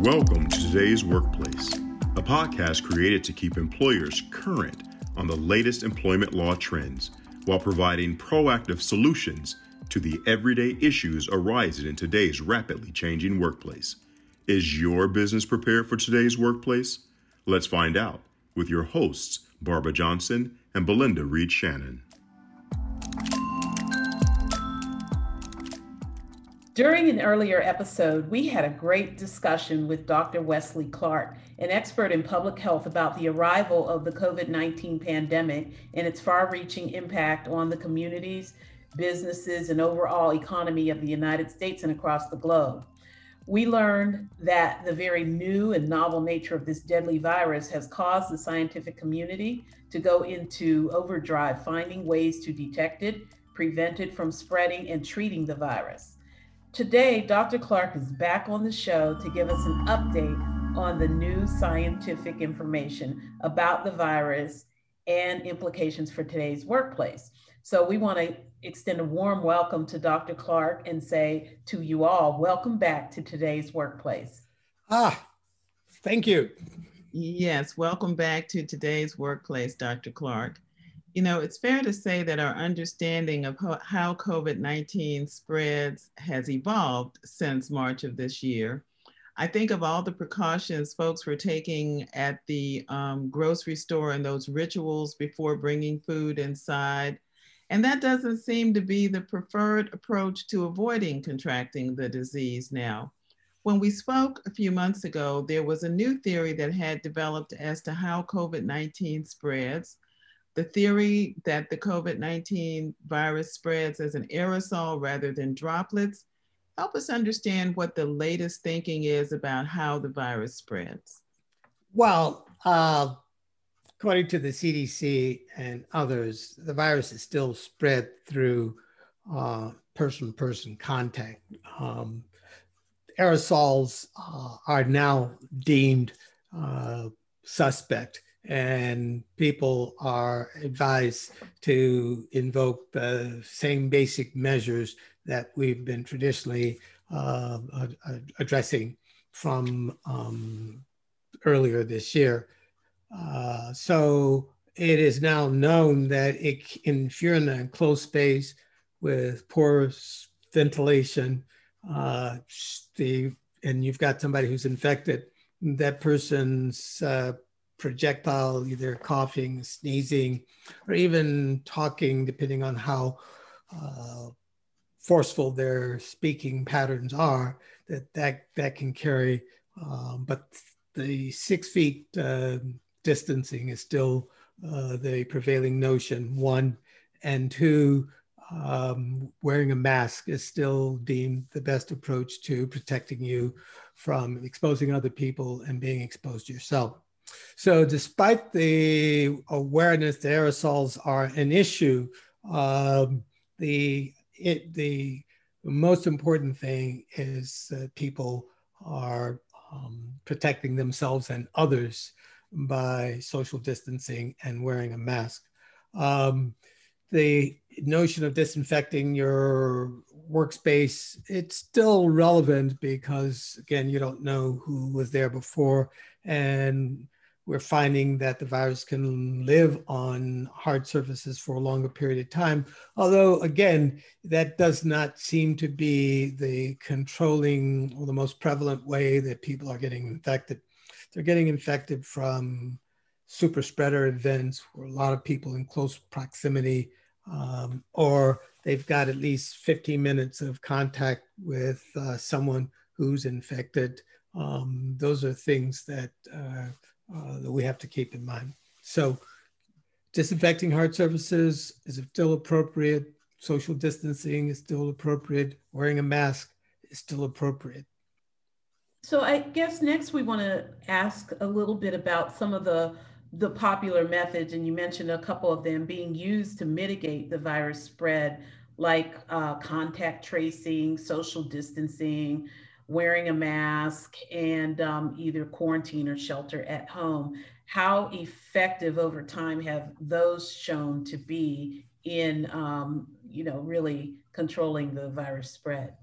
Welcome to today's Workplace, a podcast created to keep employers current on the latest employment law trends while providing proactive solutions to the everyday issues arising in today's rapidly changing workplace. Is your business prepared for today's workplace? Let's find out with your hosts, Barbara Johnson and Belinda Reed Shannon. During an earlier episode, we had a great discussion with Dr. Wesley Clark, an expert in public health, about the arrival of the COVID 19 pandemic and its far reaching impact on the communities, businesses, and overall economy of the United States and across the globe. We learned that the very new and novel nature of this deadly virus has caused the scientific community to go into overdrive, finding ways to detect it, prevent it from spreading, and treating the virus. Today, Dr. Clark is back on the show to give us an update on the new scientific information about the virus and implications for today's workplace. So, we want to extend a warm welcome to Dr. Clark and say to you all, welcome back to today's workplace. Ah, thank you. Yes, welcome back to today's workplace, Dr. Clark. You know, it's fair to say that our understanding of how COVID 19 spreads has evolved since March of this year. I think of all the precautions folks were taking at the um, grocery store and those rituals before bringing food inside. And that doesn't seem to be the preferred approach to avoiding contracting the disease now. When we spoke a few months ago, there was a new theory that had developed as to how COVID 19 spreads the theory that the COVID 19 virus spreads as an aerosol rather than droplets. Help us understand what the latest thinking is about how the virus spreads. Well, uh, according to the CDC and others, the virus is still spread through person to person contact. Um, aerosols uh, are now deemed uh, suspect and people are advised to invoke the same basic measures that we've been traditionally uh, addressing from um, earlier this year. Uh, so it is now known that it, if you're in a closed space with poor ventilation, uh, the, and you've got somebody who's infected, that person's uh, projectile, either coughing, sneezing, or even talking, depending on how uh, forceful their speaking patterns are, that that, that can carry. Um, but the six feet uh, distancing is still uh, the prevailing notion, one. And two, um, wearing a mask is still deemed the best approach to protecting you from exposing other people and being exposed yourself. So, despite the awareness that aerosols are an issue, um, the it, the most important thing is that people are um, protecting themselves and others by social distancing and wearing a mask. Um, the notion of disinfecting your workspace it's still relevant because again you don't know who was there before and we're finding that the virus can live on hard surfaces for a longer period of time. Although, again, that does not seem to be the controlling or the most prevalent way that people are getting infected. They're getting infected from super spreader events where a lot of people in close proximity, um, or they've got at least 15 minutes of contact with uh, someone who's infected. Um, those are things that uh, uh, that we have to keep in mind. So, disinfecting hard surfaces is still appropriate. Social distancing is still appropriate. Wearing a mask is still appropriate. So, I guess next we want to ask a little bit about some of the the popular methods, and you mentioned a couple of them being used to mitigate the virus spread, like uh, contact tracing, social distancing, wearing a mask and um, either quarantine or shelter at home. How effective over time have those shown to be in, um, you know, really controlling the virus spread?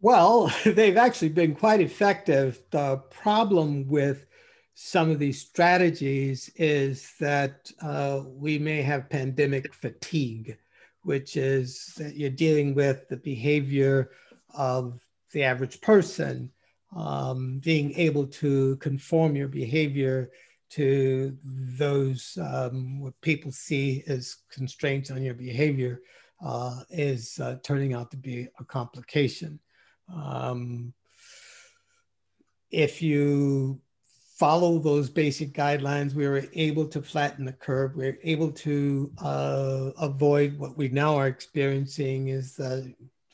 Well, they've actually been quite effective. The problem with some of these strategies is that uh, we may have pandemic fatigue, which is that you're dealing with the behavior of the average person, um, being able to conform your behavior to those um, what people see as constraints on your behavior uh, is uh, turning out to be a complication. Um, if you follow those basic guidelines, we were able to flatten the curve. We are able to uh, avoid what we now are experiencing is, uh,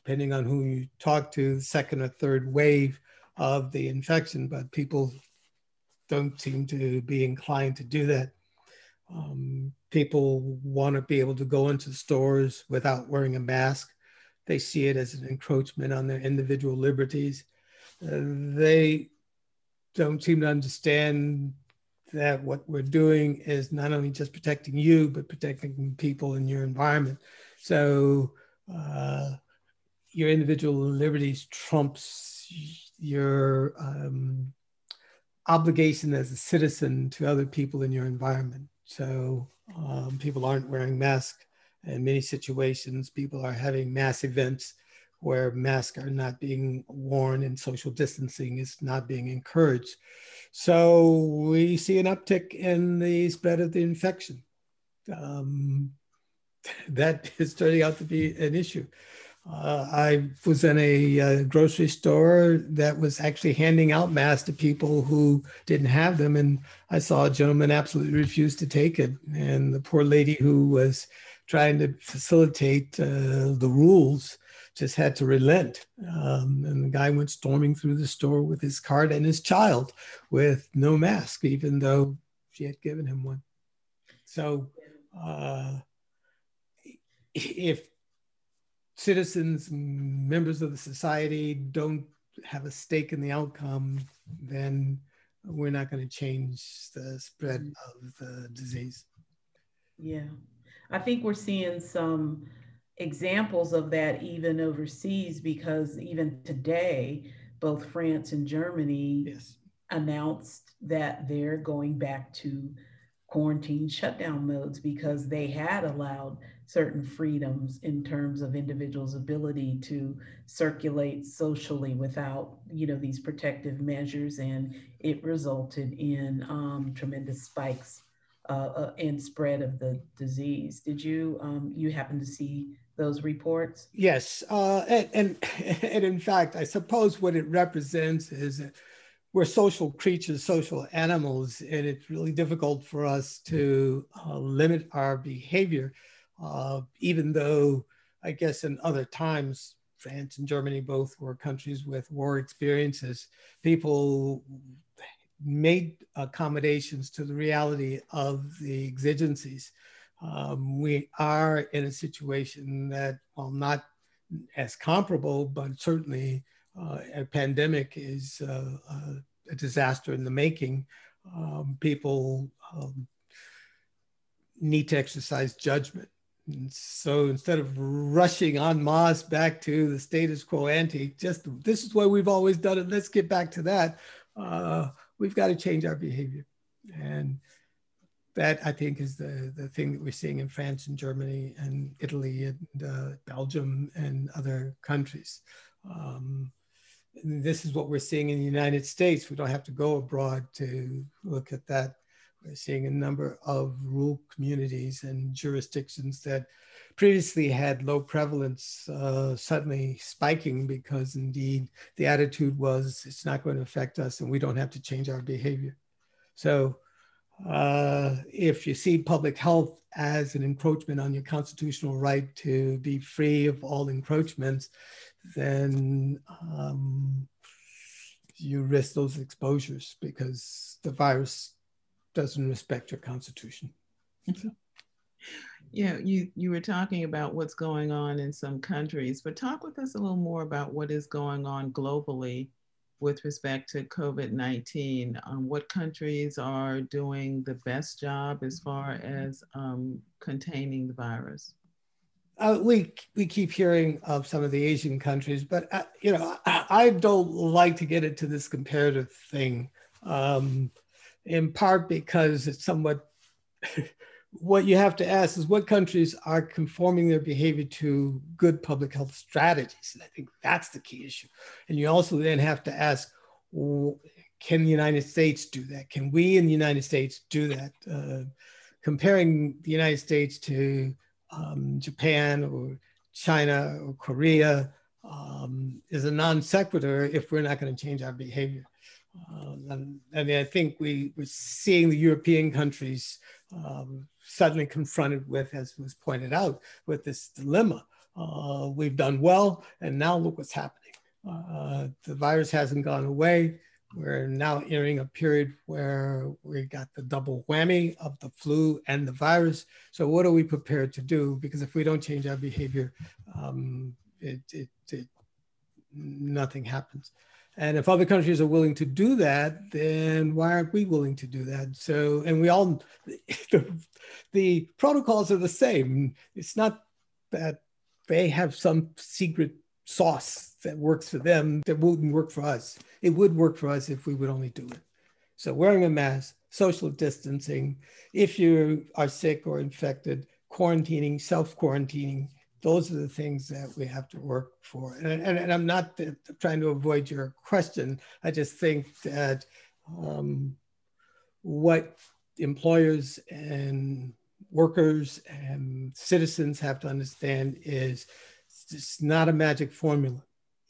depending on who you talk to, second or third wave of the infection, but people don't seem to be inclined to do that. Um, people want to be able to go into stores without wearing a mask. They see it as an encroachment on their individual liberties. Uh, they don't seem to understand that what we're doing is not only just protecting you, but protecting people in your environment. So your individual liberties trumps your um, obligation as a citizen to other people in your environment. So um, people aren't wearing masks in many situations. People are having mass events where masks are not being worn and social distancing is not being encouraged. So we see an uptick in the spread of the infection. Um, that is turning out to be an issue. Uh, I was in a, a, grocery store that was actually handing out masks to people who didn't have them. And I saw a gentleman absolutely refuse to take it. And the poor lady who was trying to facilitate uh, the rules just had to relent. Um, and the guy went storming through the store with his cart and his child with no mask, even though she had given him one. So, uh, if citizens, members of the society don't have a stake in the outcome, then we're not going to change the spread of the disease. Yeah. I think we're seeing some examples of that even overseas because even today, both France and Germany yes. announced that they're going back to quarantine shutdown modes because they had allowed certain freedoms in terms of individuals' ability to circulate socially without, you know, these protective measures, and it resulted in um, tremendous spikes uh, uh, in spread of the disease. Did you um, you happen to see those reports? Yes, uh, and, and, and in fact, I suppose what it represents is. We're social creatures, social animals, and it's really difficult for us to uh, limit our behavior uh, even though I guess in other times, France and Germany both were countries with war experiences, people made accommodations to the reality of the exigencies. Um, we are in a situation that, while not as comparable, but certainly uh, a pandemic is uh, a disaster in the making. Um, people um, need to exercise judgment and so instead of rushing en masse back to the status quo ante, just this is what we've always done it. Let's get back to that. Uh, we've got to change our behavior. And that I think is the, the thing that we're seeing in France and Germany and Italy and uh, Belgium and other countries. Um, and this is what we're seeing in the United States. We don't have to go abroad to look at that we're seeing a number of rural communities and jurisdictions that previously had low prevalence uh, suddenly spiking because indeed the attitude was it's not going to affect us and we don't have to change our behavior. So uh, if you see public health as an encroachment on your constitutional right to be free of all encroachments, then um, you risk those exposures because the virus doesn't respect your constitution. yeah, you you were talking about what's going on in some countries, but talk with us a little more about what is going on globally with respect to COVID 19. Um, what countries are doing the best job as far as um, containing the virus? uh, we we keep hearing of some of the Asian countries, but uh, you know I, I, don't like to get into this comparative thing, um, in part because it's somewhat. what you have to ask is what countries are conforming their behavior to good public health strategies, and I think that's the key issue. And you also then have to ask, can the United States do that? Can we in the United States do that? Uh, comparing the United States to um, Japan or China or Korea um, is a non sequitur if we're not going to change our behavior. Um, I mean, I think we, we're seeing the European countries um, suddenly confronted with, as was pointed out, with this dilemma. Uh, we've done well, and now look what's happening. Uh, the virus hasn't gone away. We're now entering a period where we got the double whammy of the flu and the virus. So, what are we prepared to do? Because if we don't change our behavior, um, it, it, it, nothing happens. And if other countries are willing to do that, then why aren't we willing to do that? So, and we all, the, the protocols are the same. It's not that they have some secret sauce that works for them that wouldn't work for us. It would work for us if we would only do it. So, wearing a mask, social distancing, if you are sick or infected, quarantining, self quarantining, those are the things that we have to work for. And, and, and I'm not trying to avoid your question. I just think that um, what employers and workers and citizens have to understand is it's not a magic formula.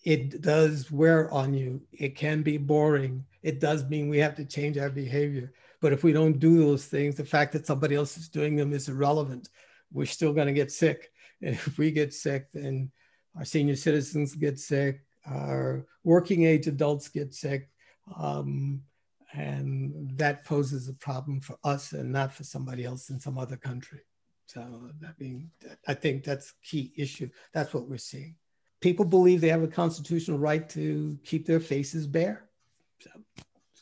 It does wear on you. It can be boring. It does mean we have to change our behavior. But if we don't do those things, the fact that somebody else is doing them is irrelevant. We're still going to get sick. And if we get sick, then our senior citizens get sick, our working age adults get sick. Um, and that poses a problem for us and not for somebody else in some other country. So I mean, I think that's key issue. That's what we're seeing. People believe they have a constitutional right to keep their faces bare. So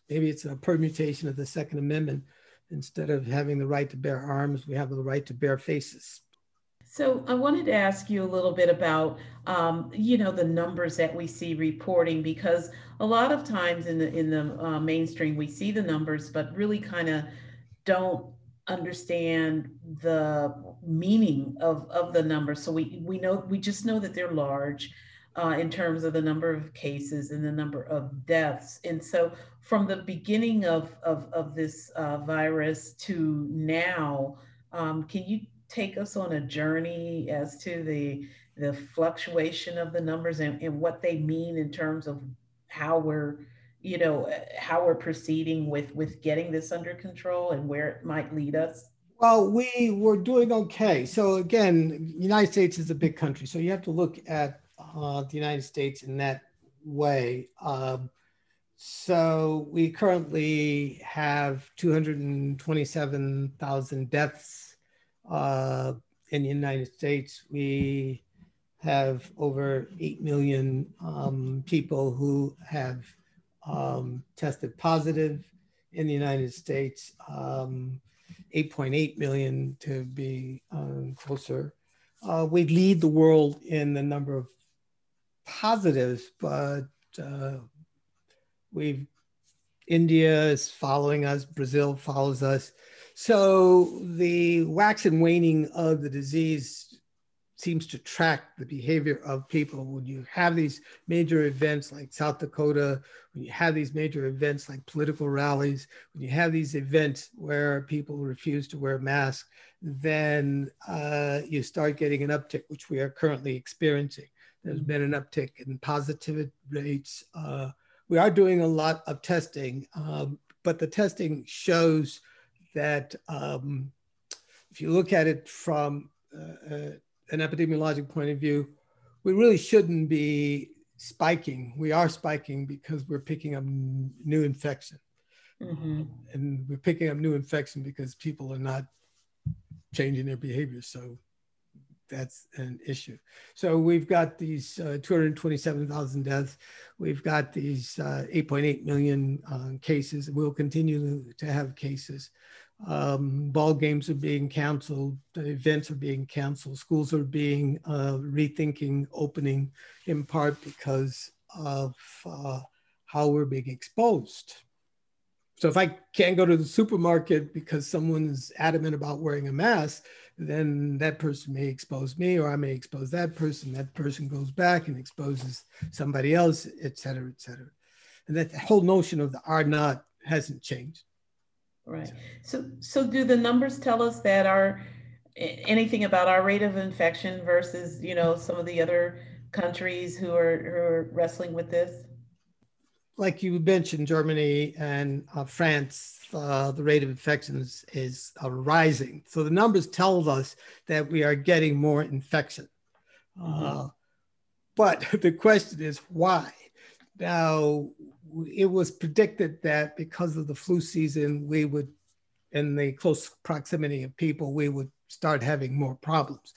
maybe it's a permutation of the Second Amendment. Instead of having the right to bear arms, we have the right to bear faces. So I wanted to ask you a little bit about, um, you know, the numbers that we see reporting because a lot of times in the in the uh, mainstream we see the numbers, but really kind of don't understand the meaning of of the numbers. So we we know we just know that they're large. Uh, in terms of the number of cases and the number of deaths. And so from the beginning of, of, of this uh, virus to now, um, can you take us on a journey as to the the fluctuation of the numbers and, and what they mean in terms of how we're you know how we're proceeding with with getting this under control and where it might lead us? Well we were doing okay. So again united states is a big country so you have to look at uh, the united states in that way. Um, so we currently have 227000 deaths uh, in the United States, we have over 8 million um, people who have um, tested positive in the United States, um, 8.8 million to be um, closer. Uh, we lead the world in the number of positives, but uh, we've India is following us, Brazil follows us. So the wax and waning of the disease seems to track the behavior of people. When you have these major events like South Dakota, when you have these major events like political rallies, when you have these events where people refuse to wear masks, then uh, you start getting an uptick, which we are currently experiencing. There's been an uptick in positivity rates. Uh, we are doing a lot of testing, um, but the testing shows that um, if you look at it from uh, uh, an epidemiologic point of view, we really shouldn't be spiking. We are spiking because we're picking up new infection. Mm-hmm. And we're picking up new infection because people are not changing their behavior. So that's an issue. So we've got these uh, 227,000 deaths. We've got these uh, 8.8 million uh, cases. We'll continue to have cases. Um, ball games are being canceled, events are being canceled, schools are being uh, rethinking opening in part because of uh, how we're being exposed. So if I can't go to the supermarket because someone's adamant about wearing a mask, then that person may expose me or I may expose that person. That person goes back and exposes somebody else, et cetera, et cetera. And that whole notion of the R naught hasn't changed. Right. So, so do the numbers tell us that our anything about our rate of infection versus you know some of the other countries who are who are wrestling with this? Like you mentioned, Germany and uh, France, uh, the rate of infections is uh, rising. So the numbers tell us that we are getting more infection. Mm-hmm. Uh, but the question is why? Now, it was predicted that because of the flu season, we would, in the close proximity of people, we would start having more problems.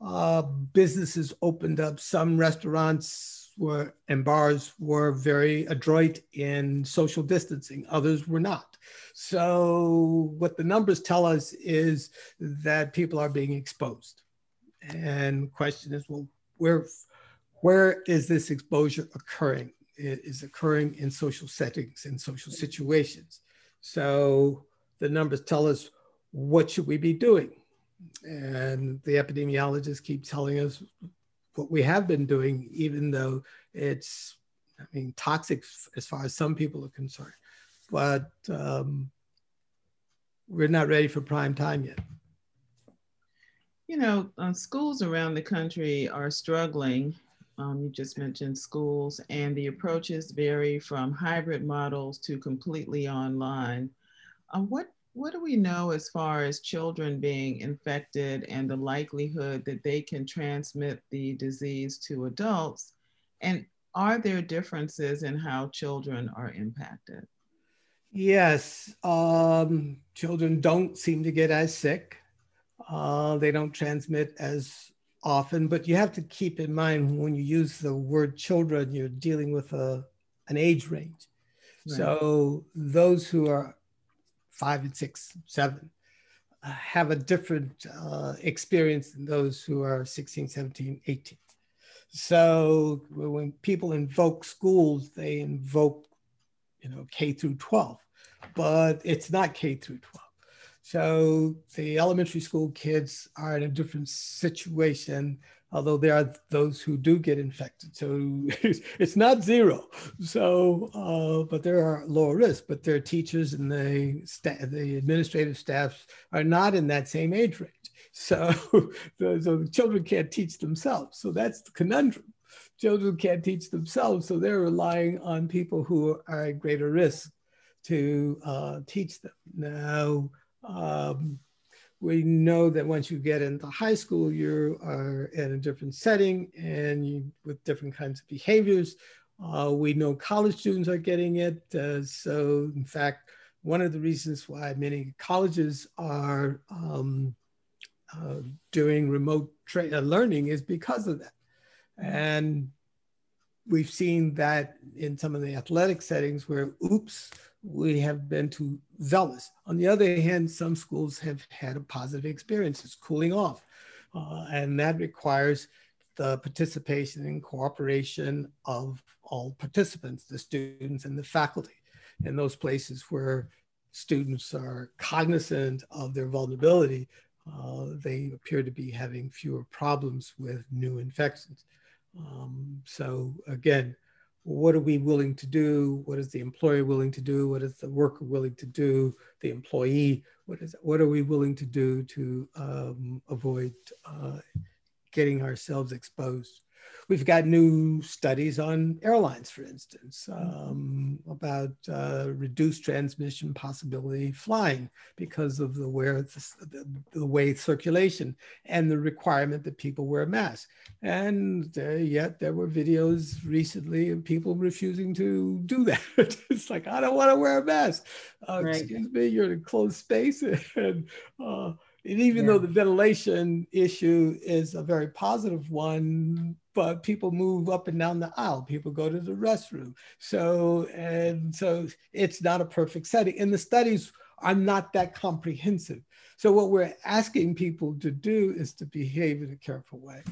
Uh, businesses opened up. Some restaurants were and bars were very adroit in social distancing. Others were not. So what the numbers tell us is that people are being exposed. And the question is, well, where where is this exposure occurring? It is occurring in social settings and social situations. So the numbers tell us what should we be doing? And the epidemiologists keep telling us what we have been doing, even though it's, I mean, toxic as far as some people are concerned. But um, we're not ready for prime time yet. You know, uh, schools around the country are struggling. Um, you just mentioned schools, and the approaches vary from hybrid models to completely online. Uh, what what do we know as far as children being infected and the likelihood that they can transmit the disease to adults? And are there differences in how children are impacted? Yes, um, children don't seem to get as sick. Uh, they don't transmit as often, but you have to keep in mind when you use the word children, you're dealing with a, an age range. Right. So those who are five and six, seven, uh, have a different uh, experience than those who are 16, 17, 18. So when people invoke schools, they invoke, you know, K through 12, but it's not K through 12. So the elementary school kids are in a different situation although there are those who do get infected. So it's not zero. So, uh, but there are lower risk, but their teachers and the, the administrative staffs are not in that same age range. So, the, so the children can't teach themselves. So that's the conundrum. Children can't teach themselves. So they're relying on people who are at greater risk to uh, teach them. Now, um, we know that once you get into high school, you are in a different setting and you, with different kinds of behaviors. Uh, we know college students are getting it. Uh, so, in fact, one of the reasons why many colleges are um, uh, doing remote uh, learning is because of that. And we've seen that in some of the athletic settings where, oops, we have been too zealous. On the other hand, some schools have had a positive experience. It's cooling off. Uh, and that requires the participation and cooperation of all participants, the students and the faculty. In those places where students are cognizant of their vulnerability, uh, they appear to be having fewer problems with new infections. Um, so again, what are we willing to do? What is the employer willing to do? What is the worker willing to do? The employee, what is what are we willing to do to um, avoid uh, getting ourselves exposed? We've got new studies on airlines, for instance, um, about uh, reduced transmission possibility flying because of the where the, the, way circulation and the requirement that people wear masks. And uh, yet there were videos recently of people refusing to do that. it's like I don't want to wear a mask. Uh, right. Excuse me, you're in a closed space and. Uh, and even yeah. though the ventilation issue is a very positive one, but people move up and down the aisle, people go to the restroom. So, and so it's not a perfect setting. And the studies are not that comprehensive. So what we're asking people to do is to behave in a careful way.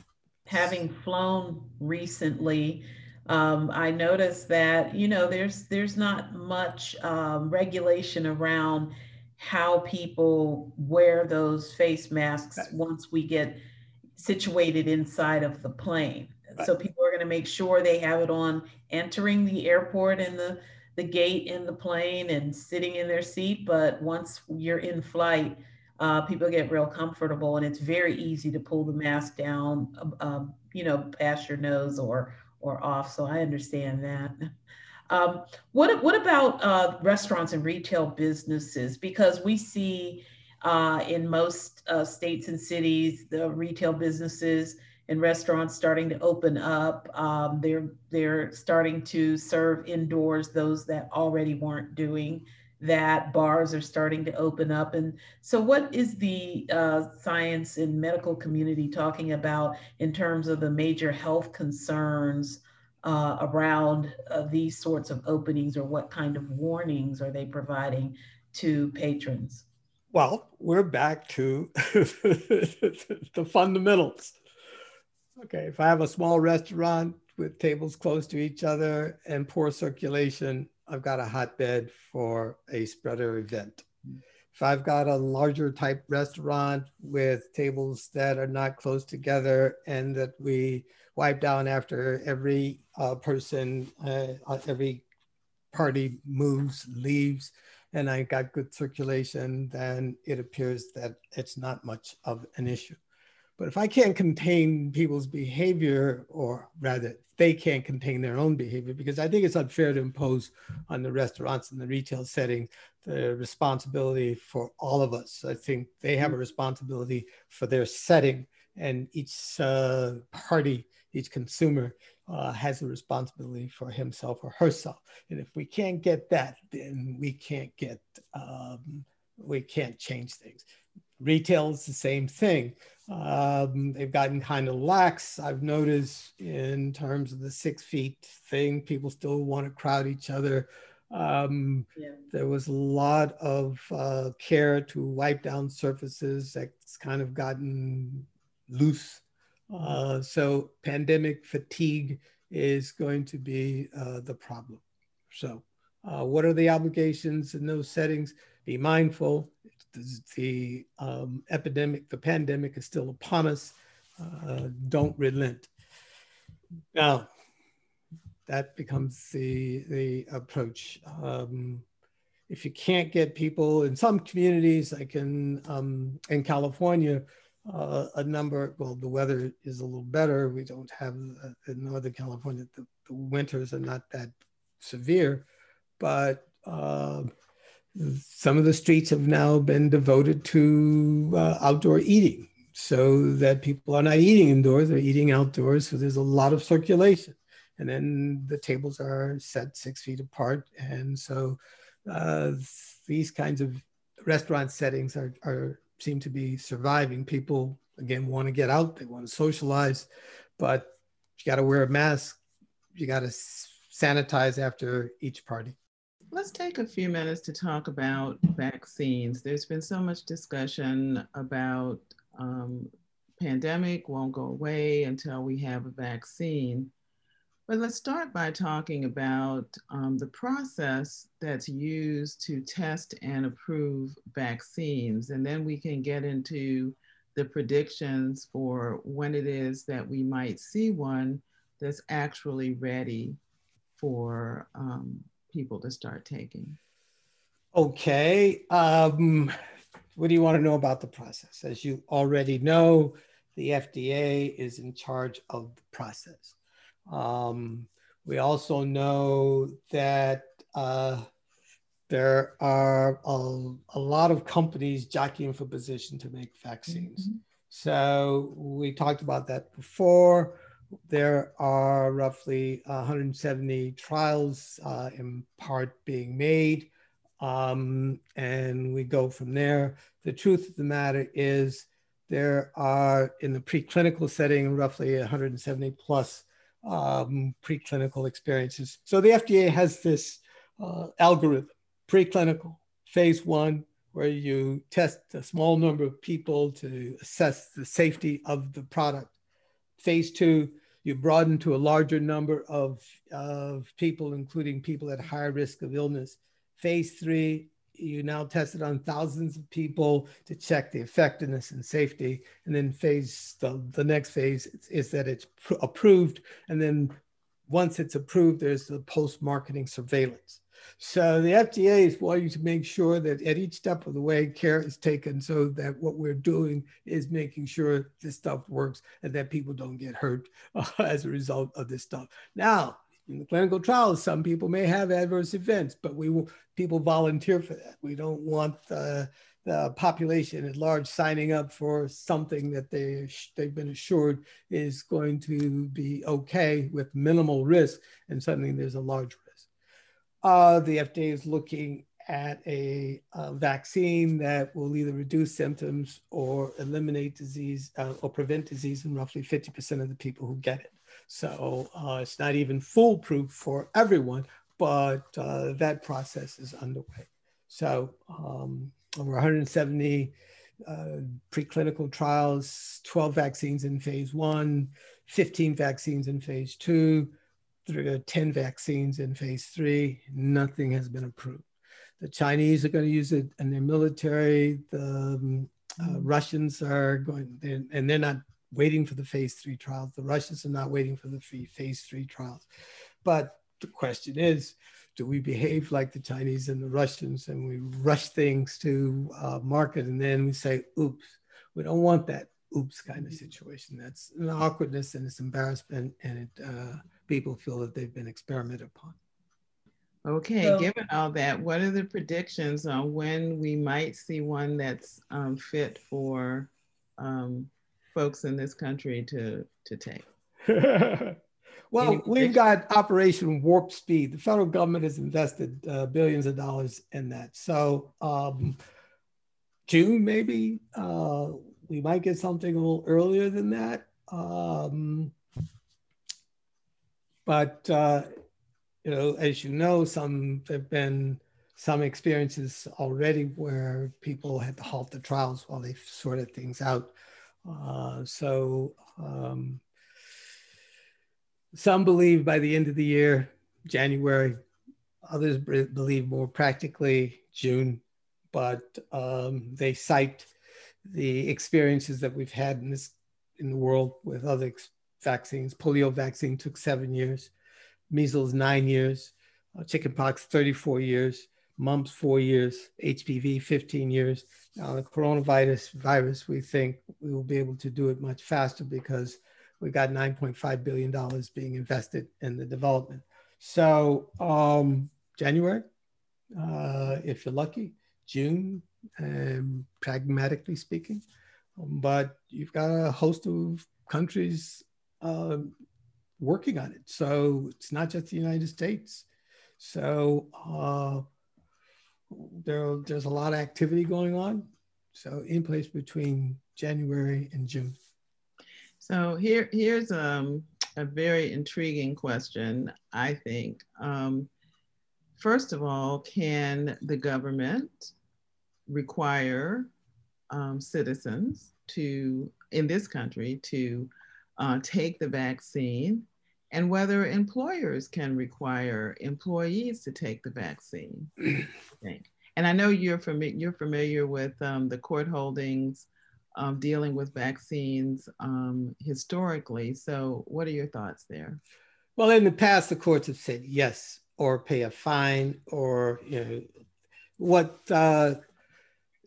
Having flown recently, um, I noticed that you know there's there's not much um, regulation around how people wear those face masks once we get situated inside of the plane. Right. So people are going to make sure they have it on entering the airport and the the gate in the plane and sitting in their seat. But once you're in flight, uh, people get real comfortable, and it's very easy to pull the mask down, um, you know, past your nose or or off. So I understand that. Um, what what about uh, restaurants and retail businesses? Because we see uh, in most uh, states and cities the retail businesses and restaurants starting to open up. Um, they're they're starting to serve indoors those that already weren't doing that. Bars are starting to open up, and so what is the uh, science and medical community talking about in terms of the major health concerns? Uh, around uh, these sorts of openings, or what kind of warnings are they providing to patrons? Well, we're back to the fundamentals. Okay, if I have a small restaurant with tables close to each other and poor circulation, I've got a hotbed for a spreader event. If I've got a larger type restaurant with tables that are not close together and that we wipe down after every uh, person, uh, every party moves, leaves, and I got good circulation, then it appears that it's not much of an issue. But if I can't contain people's behavior, or rather, they can't contain their own behavior, because I think it's unfair to impose on the restaurants and the retail setting the responsibility for all of us. I think they have a mm-hmm. responsibility for their setting, and each uh, party, each consumer uh, has a responsibility for himself or herself. And if we can't get that, then we can't get, um, we can't change things. Retail is the same thing. Um, they've gotten kind of lax. I've noticed in terms of the six feet thing, people still want to crowd each other. Um, yeah. There was a lot of uh, care to wipe down surfaces that's kind of gotten loose. Uh, so pandemic fatigue is going to be uh, the problem. So, uh, what are the obligations in those settings? Be mindful the, um, epidemic, the pandemic is still upon us. Uh, don't relent. Now, that becomes the, the approach. Um, if you can't get people in some communities, like in, um, in California, uh, a number, well, the weather is a little better. We don't have uh, in Northern California, the, the, winters are not that severe, but uh, some of the streets have now been devoted to uh, outdoor eating so that people are not eating indoors, they're eating outdoors. So there's a lot of circulation. And then the tables are set six feet apart. And so uh, these kinds of restaurant settings are, are seem to be surviving. People, again, want to get out, they want to socialize, but you got to wear a mask, you got to sanitize after each party. Let's take a few minutes to talk about vaccines. There's been so much discussion about um, pandemic won't go away until we have a vaccine. But let's start by talking about um, the process that's used to test and approve vaccines. And then we can get into the predictions for when it is that we might see one that's actually ready for um, people to start taking? Okay. Um, what do you want to know about the process? As you already know, the FDA is in charge of the process. Um, we also know that uh, there are a, a, lot of companies jockeying for position to make vaccines. Mm-hmm. So we talked about that before. There are roughly 170 trials uh, in part being made, um, and we go from there. The truth of the matter is, there are in the preclinical setting roughly 170 plus um, preclinical experiences. So the FDA has this uh, algorithm: preclinical, phase one, where you test a small number of people to assess the safety of the product. Phase two, you broaden to a larger number of, of people, including people at higher risk of illness. Phase three, you now test it on thousands of people to check the effectiveness and safety. And then phase, the, the next phase is, is that it's pr- approved. And then once it's approved, there's the post-marketing surveillance. So the FDA is wanting to make sure that at each step of the way, care is taken so that what we're doing is making sure this stuff works and that people don't get hurt uh, as a result of this stuff. Now, in the clinical trials, some people may have adverse events, but we will, people volunteer for that. We don't want the, the population at large signing up for something that they, they've been assured is going to be okay with minimal risk and suddenly there's a large risk. Uh, the FDA is looking at a, a, vaccine that will either reduce symptoms or eliminate disease uh, or prevent disease in roughly 50% of the people who get it. So uh, it's not even foolproof for everyone, but uh, that process is underway. So um, over 170 uh, preclinical trials, 12 vaccines in phase one, 15 vaccines in phase two, 10 vaccines in phase three. Nothing has been approved. The Chinese are going to use it in their military. The um, uh, Russians are going, and they're not waiting for the phase three trials. The Russians are not waiting for the phase three trials. But the question is, do we behave like the Chinese and the Russians and we rush things to uh, market and then we say, oops, we don't want that oops kind of situation. That's an awkwardness and it's embarrassment and it, uh, people feel that they've been experimented upon. Okay, so, given all that, what are the predictions on when we might see one that's um, fit for um, folks in this country to to take? well, we've got Operation Warp Speed. The federal government has invested uh, billions of dollars in that. So um, June, maybe uh, we might get something a little earlier than that. Um, but uh, you know, as you know, some there've been some experiences already where people had to halt the trials while they sorted things out. Uh, so um, some believe by the end of the year, January. Others believe more practically June, but um, they cite the experiences that we've had in this in the world with other vaccines. Polio vaccine took seven years, measles nine years, uh, chickenpox 34 years, mumps four years, HPV 15 years. Now, the coronavirus virus, we think we will be able to do it much faster because we got 9.5 billion dollars being invested in the development. So um, January, uh, if you're lucky, June, um, pragmatically speaking, um, but you've got a host of countries uh, working on it. So it's not just the United States. So uh, there, there's a lot of activity going on. So in place between January and June. So here, here's um, a very intriguing question, I think. Um, first of all, can the government require um, citizens to, in this country, to uh, take the vaccine and whether employers can require employees to take the vaccine. and I know you're, fami- you're familiar with um, the court holdings um, dealing with vaccines um, historically. So, what are your thoughts there? Well, in the past, the courts have said yes, or pay a fine, or you know, what uh,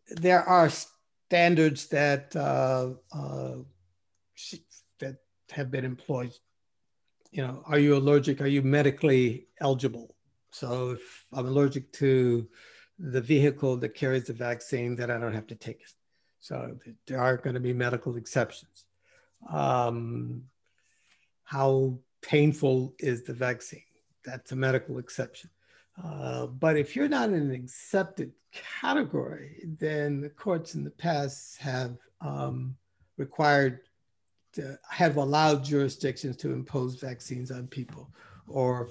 there are standards that uh, uh, that have been employed. You know, are you allergic? Are you medically eligible? So, if I'm allergic to the vehicle that carries the vaccine, then I don't have to take it. So there are going to be medical exceptions. Um, how painful is the vaccine? That's a medical exception. Uh, but if you're not in an accepted category, then the courts in the past have um, required, to, have allowed jurisdictions to impose vaccines on people, or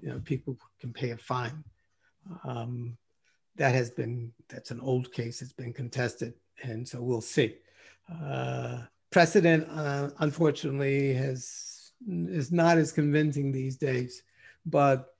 you know, people can pay a fine. Um, that has been that's an old case. It's been contested, and so we'll see. Uh, precedent, uh, unfortunately, has is not as convincing these days. But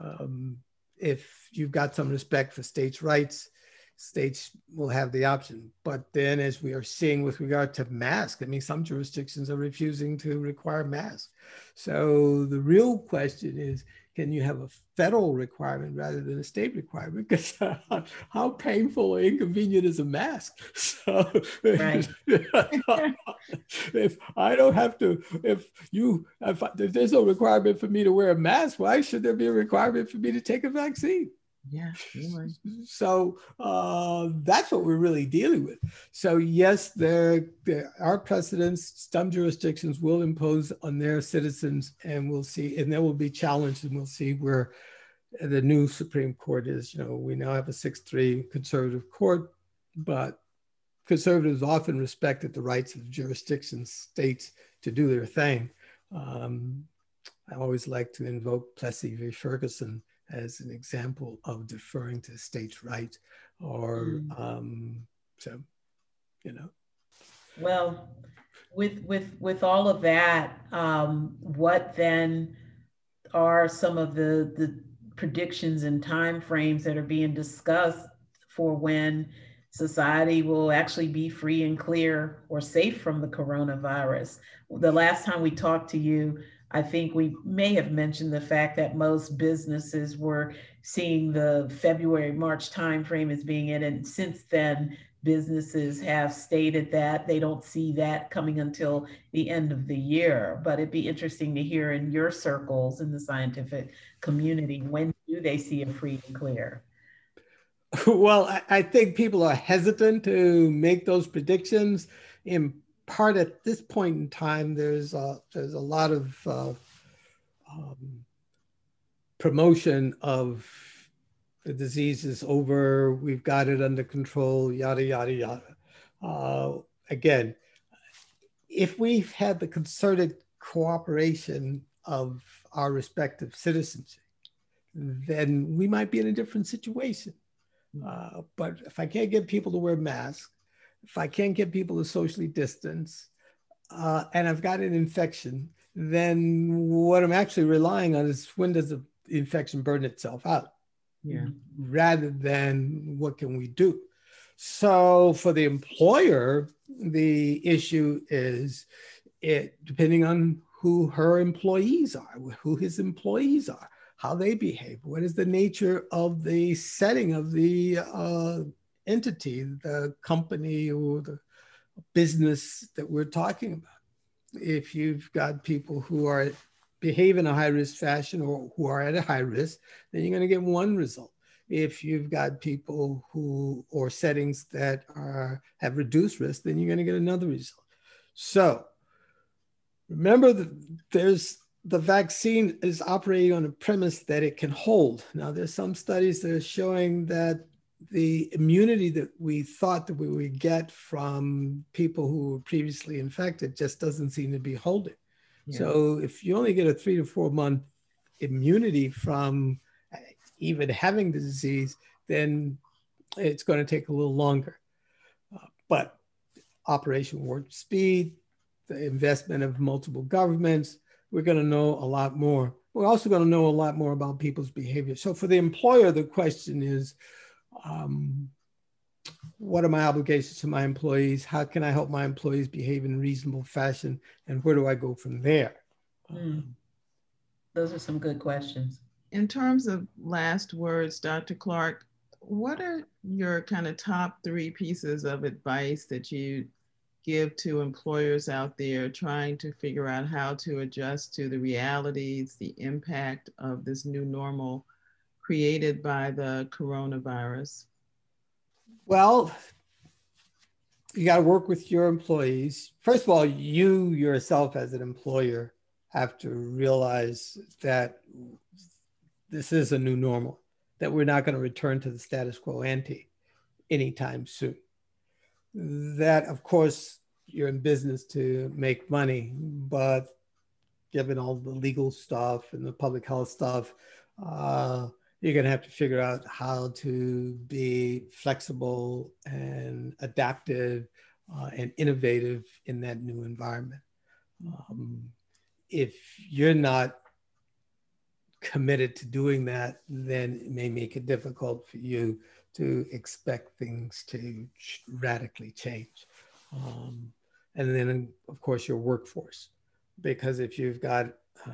um, if you've got some respect for states' rights, states will have the option. But then, as we are seeing with regard to masks, I mean, some jurisdictions are refusing to require masks. So the real question is can you have a federal requirement rather than a state requirement? Because uh, how painful or inconvenient is a mask? So right. if I don't have to, if you, if, if there's no requirement for me to wear a mask, why should there be a requirement for me to take a vaccine? Yeah. So uh, that's what we're really dealing with. So yes, there, there are precedents. Some jurisdictions will impose on their citizens, and we'll see. And there will be challenged, and we'll see where the new Supreme Court is. You know, we now have a six-three conservative court, but conservatives often respected the rights of jurisdictions, states to do their thing. Um, I always like to invoke Plessy v. Ferguson as an example of deferring to states' rights, or mm. um, so, you know. Well, with with with all of that, um, what then are some of the the predictions and time frames that are being discussed for when society will actually be free and clear or safe from the coronavirus? The last time we talked to you, I think we may have mentioned the fact that most businesses were seeing the February, March timeframe as being it. And since then, businesses have stated that they don't see that coming until the end of the year. But it'd be interesting to hear in your circles in the scientific community when do they see a free and clear? Well, I think people are hesitant to make those predictions in part at this point in time, there's a, there's a lot of uh, um, promotion of the disease is over, we've got it under control, yada, yada, yada. Uh, again, if we've had the concerted cooperation of our respective citizens, then we might be in a different situation. Hmm. Uh, but if I can't get people to wear masks, if I can't get people to socially distance uh, and I've got an infection, then what I'm actually relying on is when does the infection burn itself out? Yeah. Rather than what can we do? So for the employer, the issue is it depending on who her employees are, who his employees are, how they behave, what is the nature of the setting of the uh, entity, the company or the business that we're talking about. If you've got people who are behave in a high risk fashion or who are at a high risk, then you're going to get one result. If you've got people who or settings that are have reduced risk, then you're going to get another result. So remember that there's the vaccine is operating on a premise that it can hold. Now, there's some studies that are showing that the immunity that we thought that we would get from people who were previously infected just doesn't seem to be holding. Yeah. So if you only get a three to four month immunity from uh, even having the disease, then it's going to take a little longer. Uh, but Operation Warp Speed, the investment of multiple governments, we're going to know a lot more. We're also going to know a lot more about people's behavior. So for the employer, the question is, um, what are my obligations to my employees? How can I help my employees behave in reasonable fashion? And where do I go from there? Mm. Those are some good questions. In terms of last words, Dr. Clark, what are your kind of top three pieces of advice that you give to employers out there trying to figure out how to adjust to the realities, the impact of this new normal created by the coronavirus? Well, you got to work with your employees. First of all, you yourself as an employer have to realize that this is a new normal, that we're not going to return to the status quo ante anytime soon. That, of course, you're in business to make money, but given all the legal stuff and the public health stuff, uh, you're going to have to figure out how to be flexible and adaptive uh, and innovative in that new environment. Um, if you're not committed to doing that, then it may make it difficult for you to expect things to radically change. Um, and then, of course, your workforce, because if you've got uh,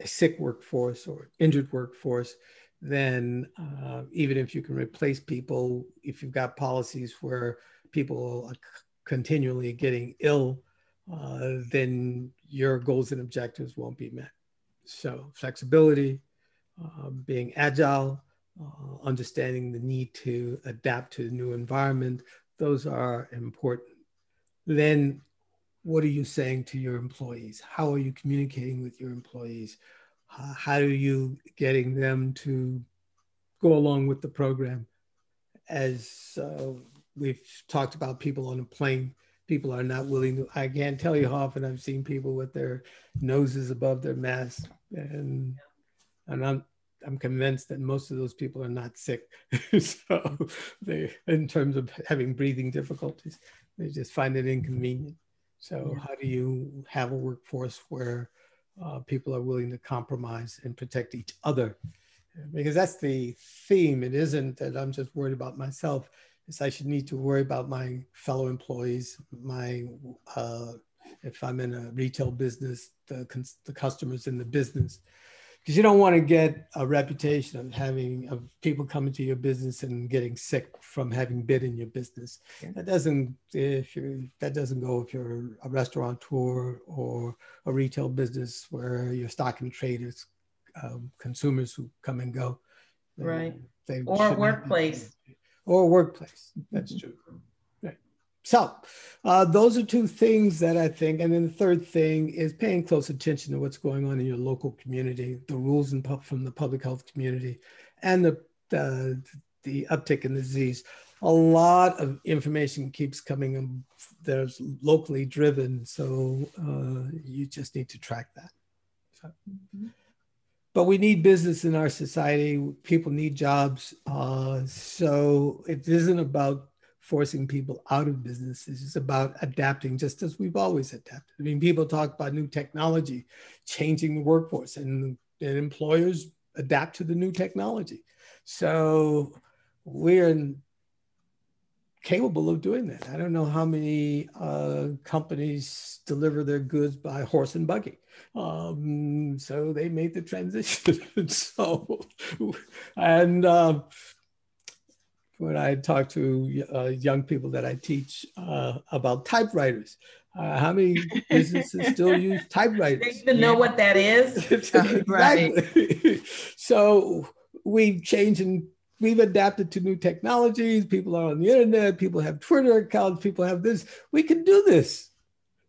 a sick workforce or injured workforce, then uh, even if you can replace people, if you've got policies where people are continually getting ill, uh, then your goals and objectives won't be met. So, flexibility, uh, being agile, uh, understanding the need to adapt to the new environment, those are important. Then, what are you saying to your employees? How are you communicating with your employees? Uh, how are you getting them to go along with the program? As uh, we've talked about people on a plane, people are not willing to. I can't tell you how often I've seen people with their noses above their mask, and and I'm I'm convinced that most of those people are not sick. so they, in terms of having breathing difficulties, they just find it inconvenient. So how do you have a workforce where uh, people are willing to compromise and protect each other? Because that's the theme. It isn't that I'm just worried about myself. It's I should need to worry about my fellow employees, my uh, if I'm in a retail business, the, the customers in the business because you don't want to get a reputation of having of people coming to your business and getting sick from having been in your business. Yeah. That doesn't if you that doesn't go if you're a restaurateur or a retail business where you're stocking traders, um, consumers who come and go. Right. They, or workplace. Or workplace. That's mm-hmm. true. So, uh, those are two things that I think. And then the third thing is paying close attention to what's going on in your local community, the rules in, from the public health community, and the, the, the uptick in the disease. A lot of information keeps coming that's locally driven. So, uh, you just need to track that. So, mm-hmm. But we need business in our society. People need jobs. Uh, so, it isn't about forcing people out of businesses. It's about adapting, just as we've always adapted. I mean, people talk about new technology changing the workforce, and, and employers adapt to the new technology. So we're capable of doing that. I don't know how many uh, companies deliver their goods by horse and buggy. Um, so they made the transition. so, and uh, when I talk to uh, young people that I teach uh, about typewriters. Uh, how many businesses still use typewriters? They even know what that is. exactly. So we've changed and we've adapted to new technologies. People are on the internet. People have Twitter accounts. People have this. We can do this.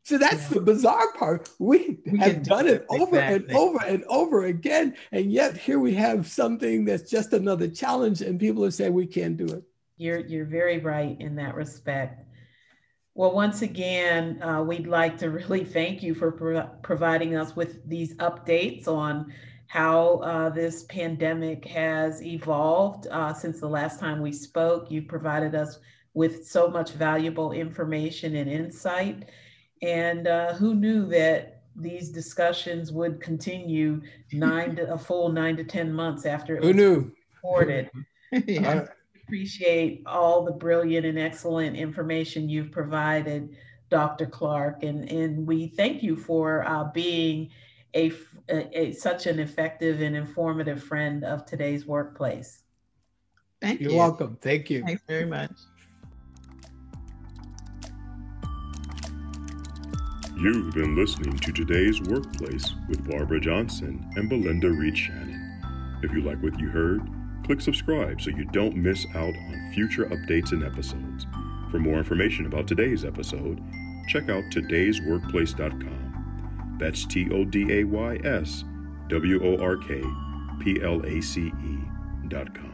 So that's yeah. the bizarre part. We, we have done it, over exactly. and over and over again. And yet here we have something that's just another challenge, and people are saying we can't do it. You're, you're very right in that respect. Well, once again, uh, we'd like to really thank you for pro- providing us with these updates on how uh, this pandemic has evolved uh, since the last time we spoke. You've provided us with so much valuable information and insight. And uh, who knew that these discussions would continue nine to a full nine to 10 months after it who was knew? reported. yeah. appreciate all the brilliant and excellent information you've provided, Dr. Clark. And, and we thank you for uh, being a, a, a, such an effective and informative friend of today's workplace. Thank You're you. You're welcome. Thank you. Thanks very much. You've been listening to today's Workplace with Barbara Johnson and Belinda Reed Shannon. If you like what you heard, click subscribe so you don't miss out on future updates and episodes. For more information about today's episode, check out today'sworkplace.com. That's T O D A Y S W O R K P L A C E.com.